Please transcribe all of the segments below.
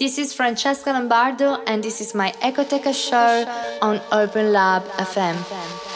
This is Francesca Lombardo, and this is my Echoteca show on Open Lab FM.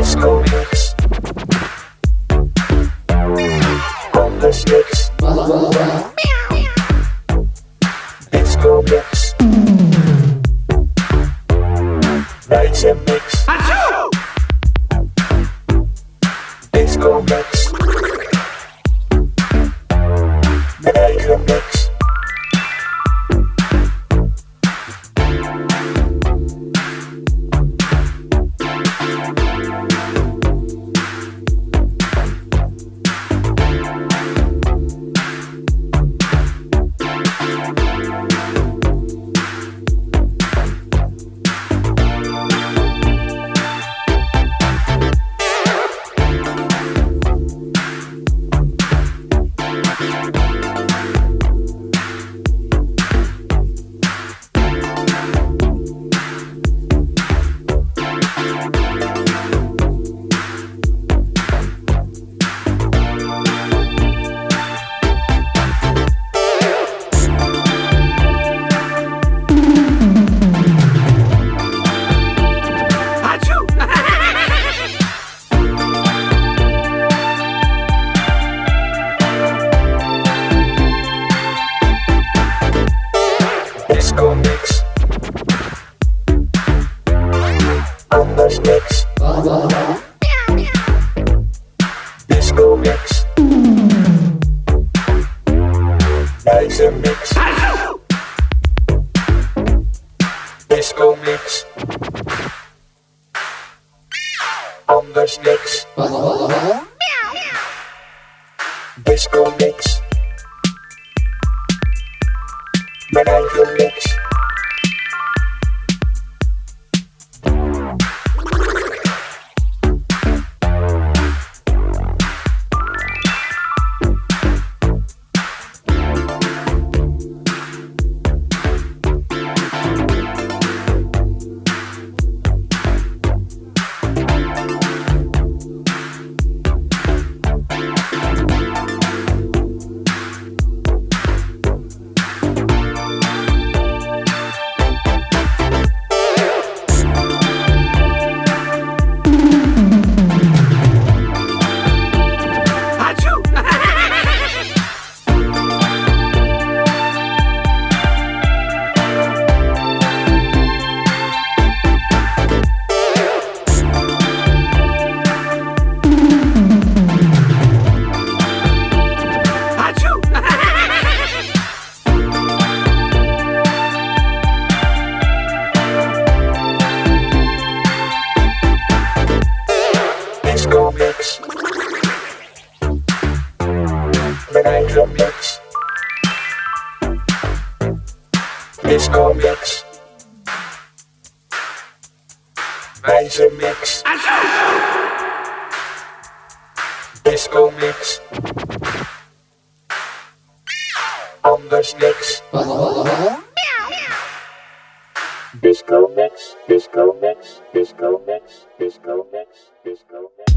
It's going disco mix. Disco mix, disco mix, disco mix, disco mix, disco mix.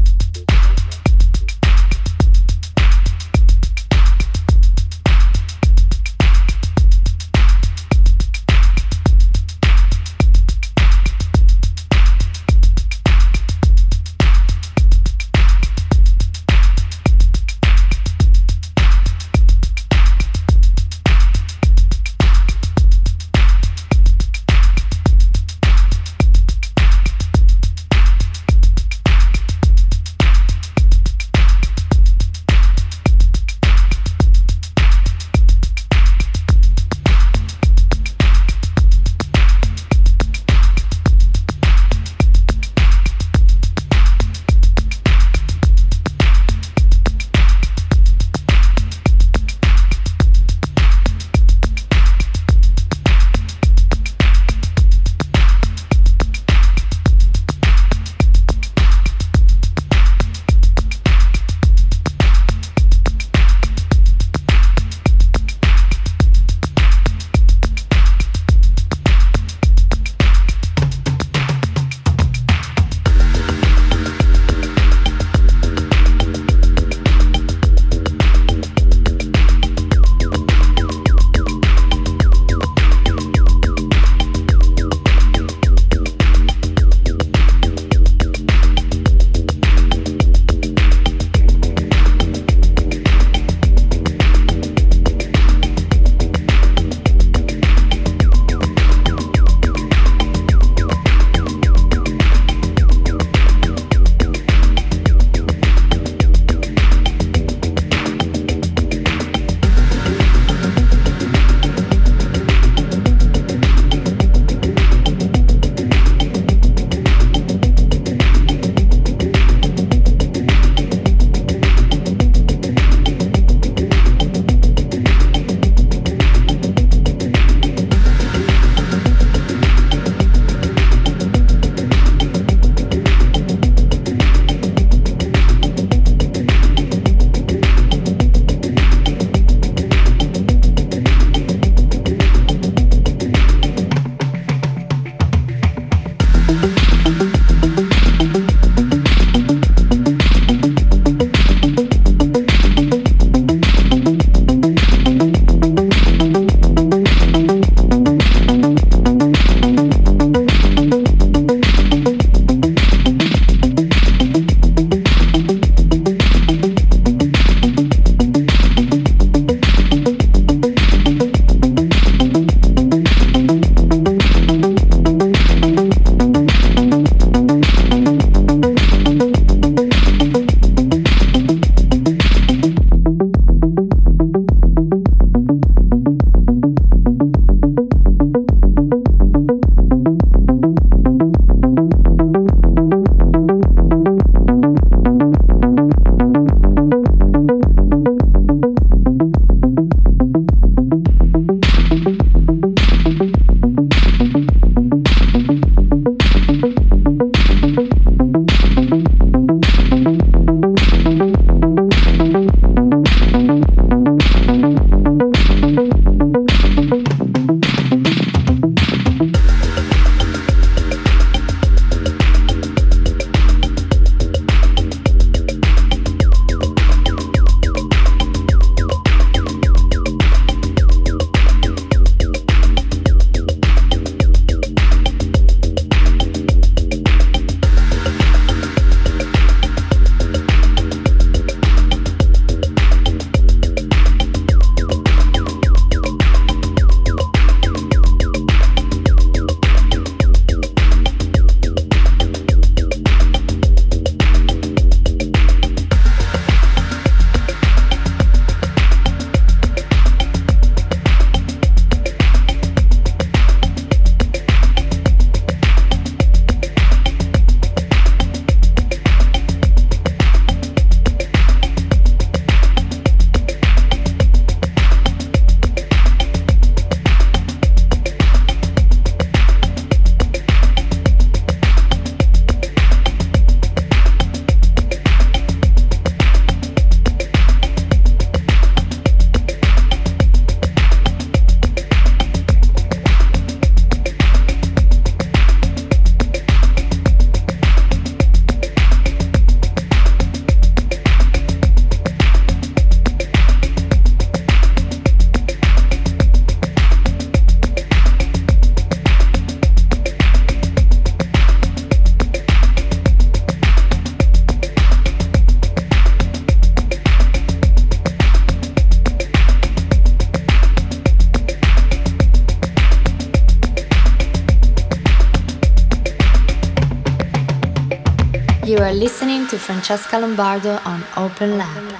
Francesca Lombardo on Open Lab.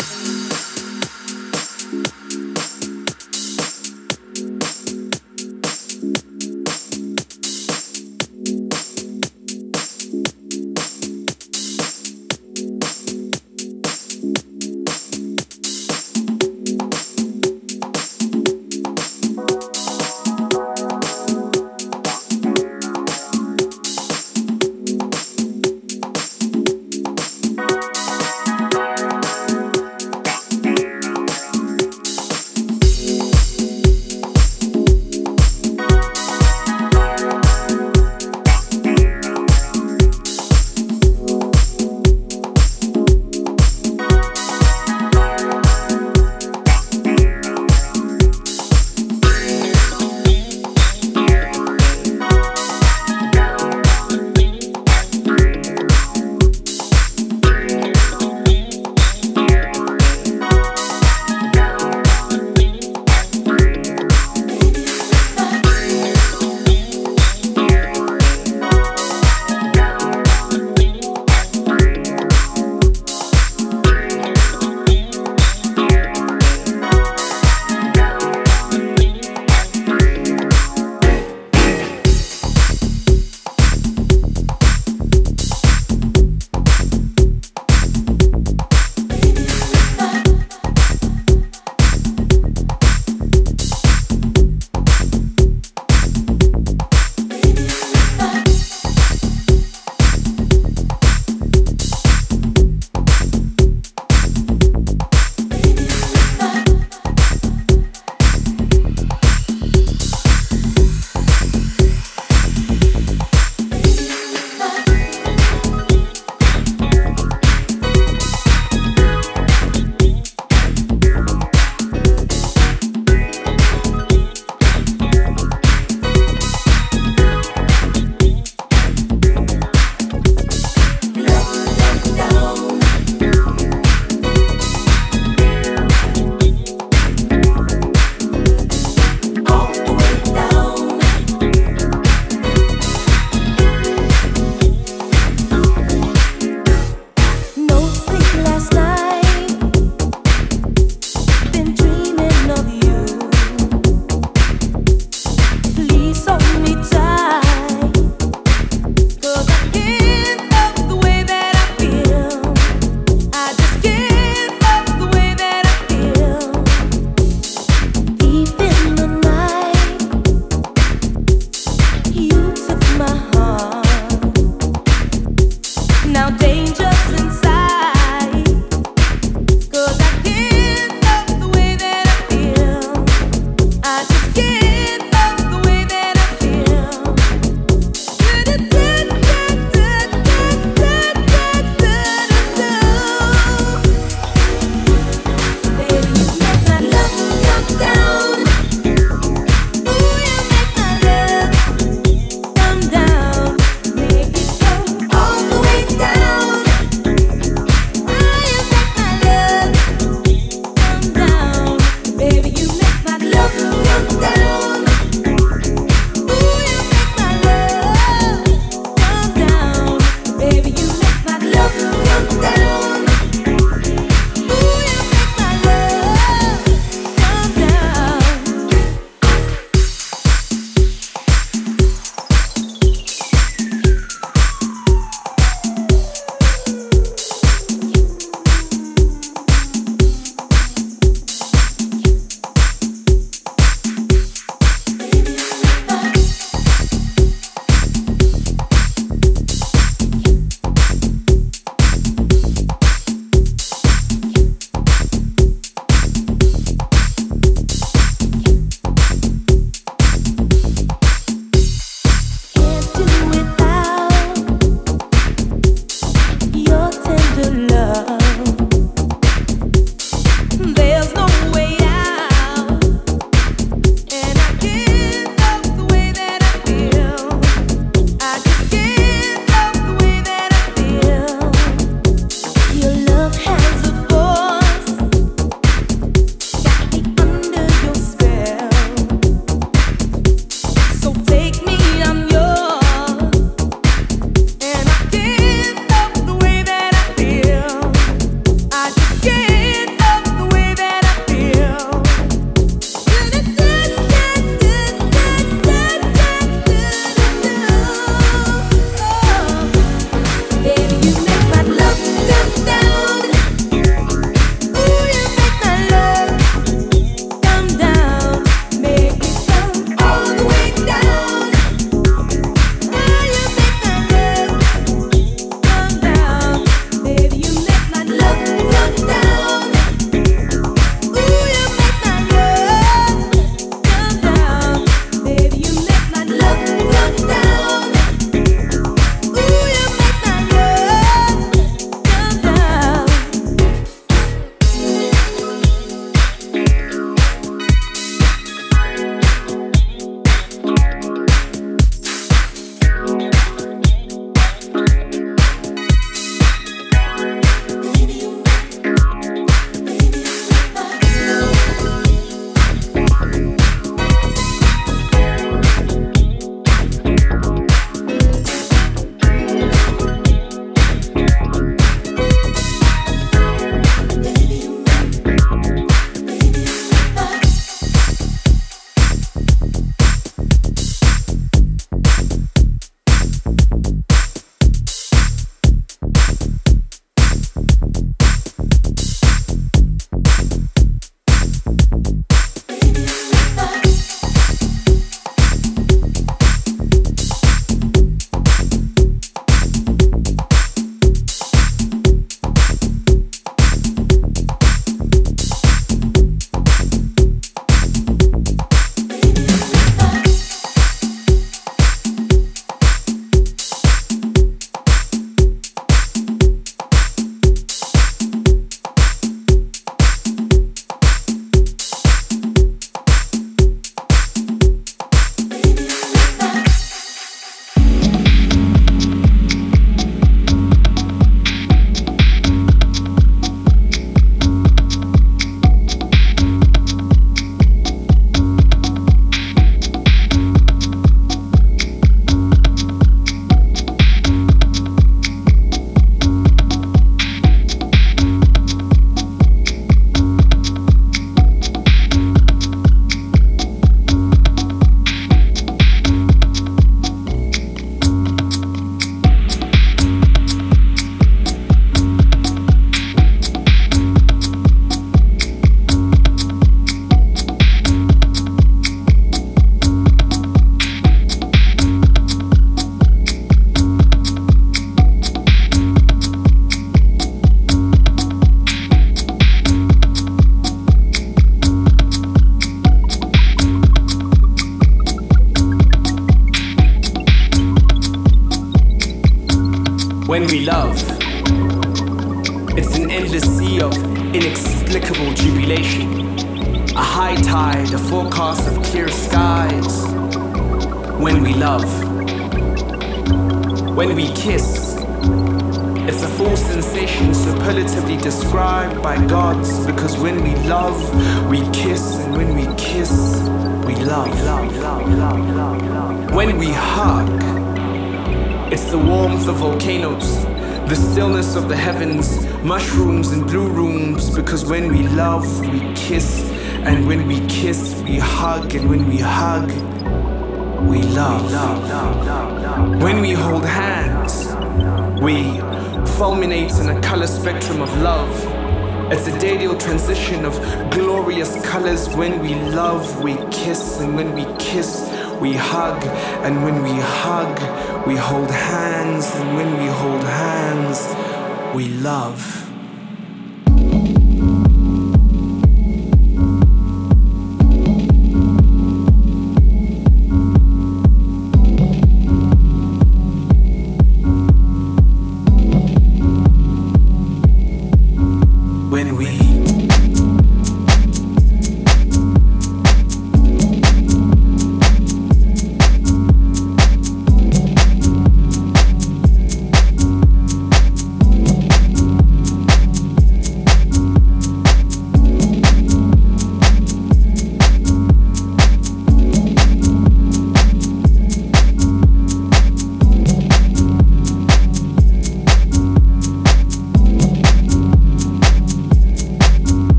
transition of glorious colors. When we love, we kiss, and when we kiss, we hug, and when we hug, we hold hands, and when we hold hands, we love.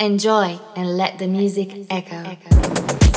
Enjoy and let the music echo.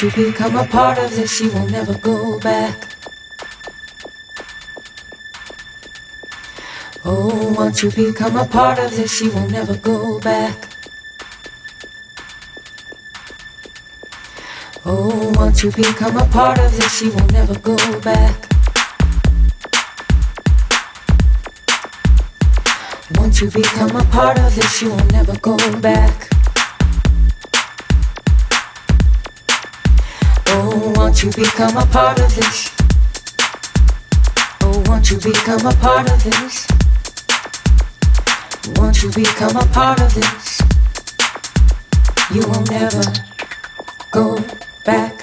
Once you become a part of this, you will never go back. Oh, once you become a part of this, you will never go back. Oh, once you become a part of this, you will never go back. Once you become a part of this, you will never go back. Once you become a part of this. Oh, once you become a part of this. Once you become a part of this, you will never go back.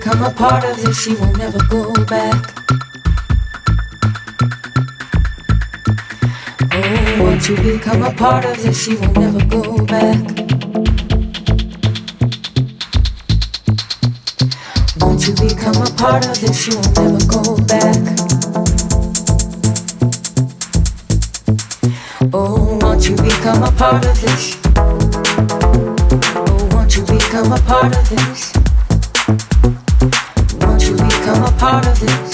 Become a part of this, she will never go back. Oh, once you become a part of this, she will never go back. Once you become a part of this, she will never go back. Oh, once you become a part of this? Oh, won't you become a part of this? Part of this?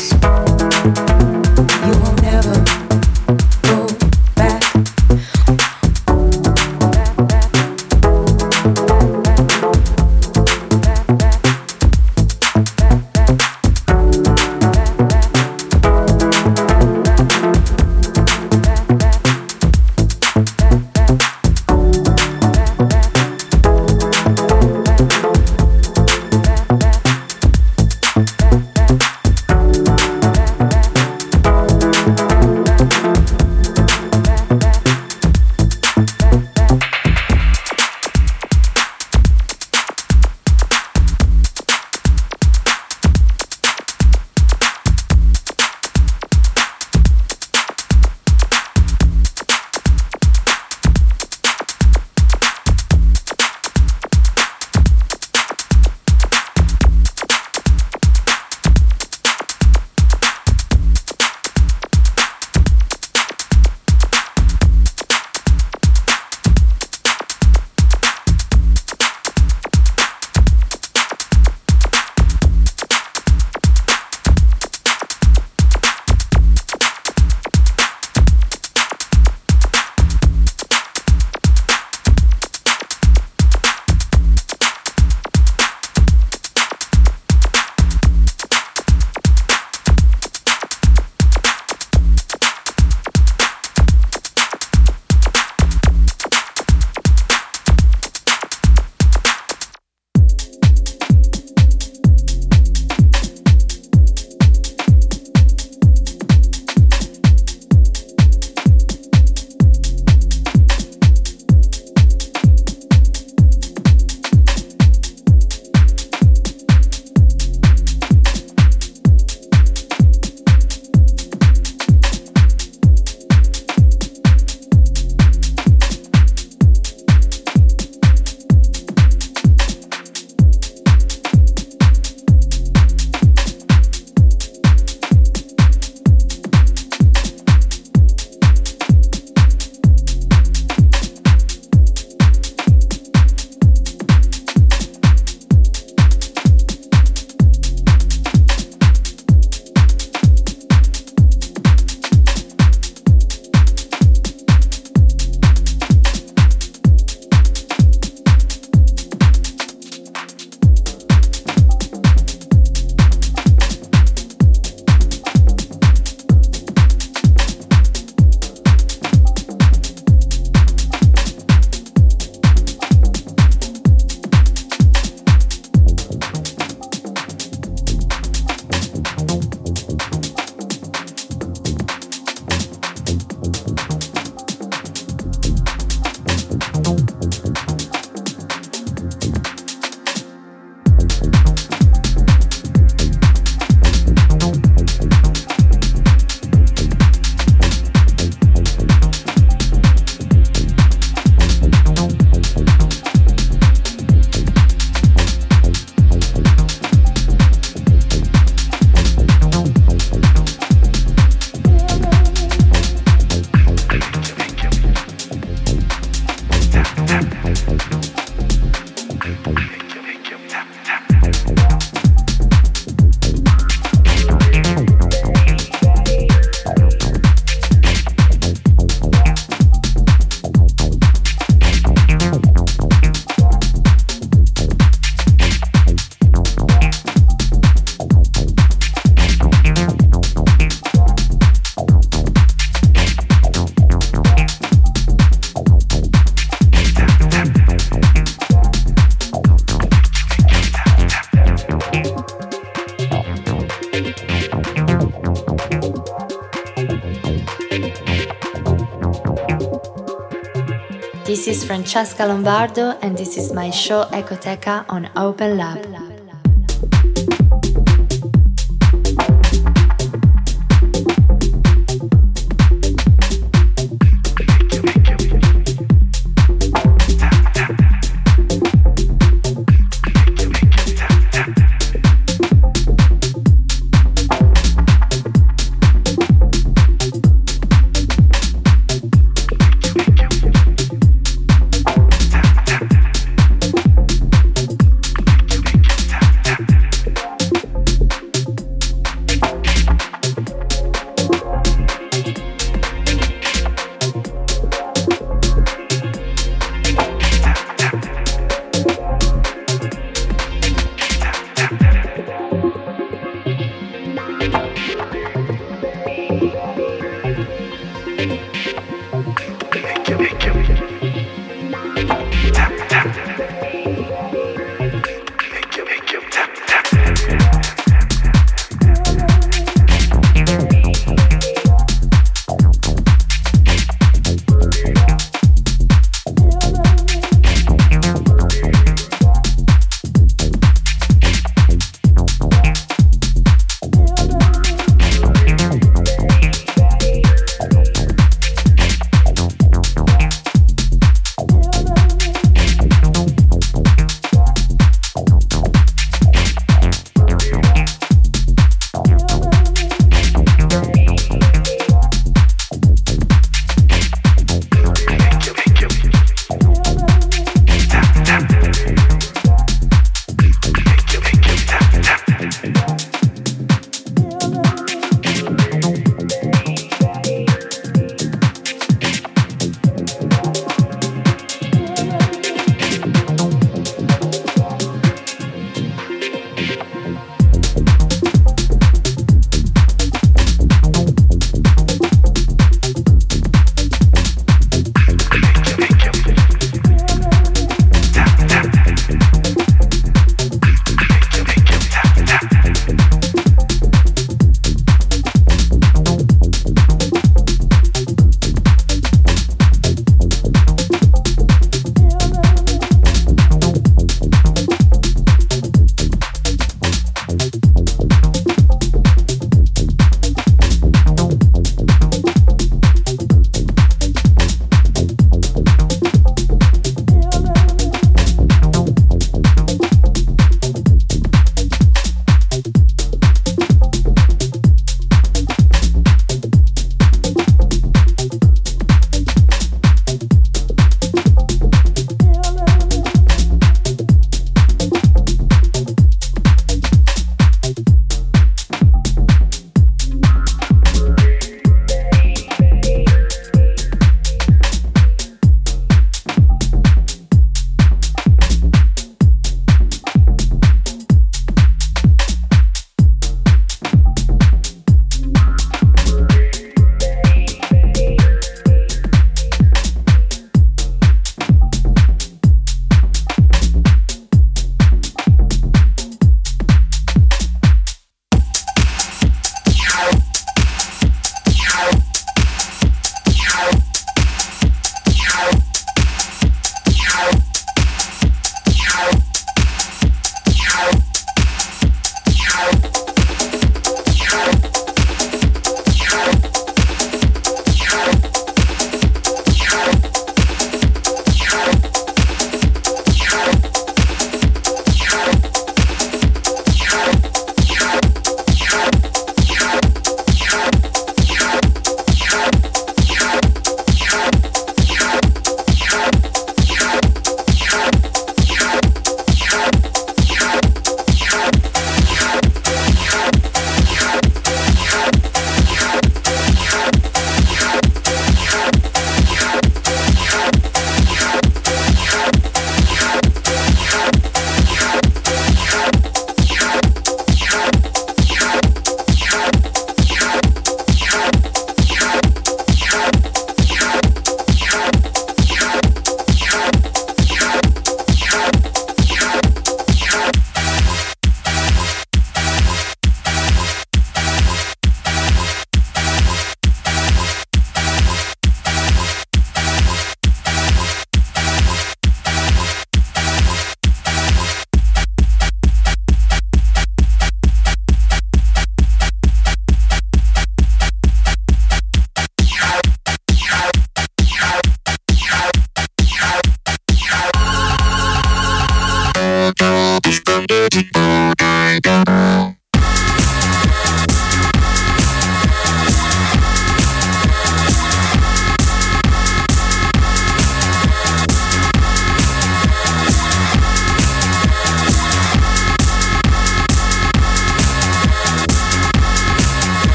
Francesca Lombardo, and this is my show Echoteca on Open Lab.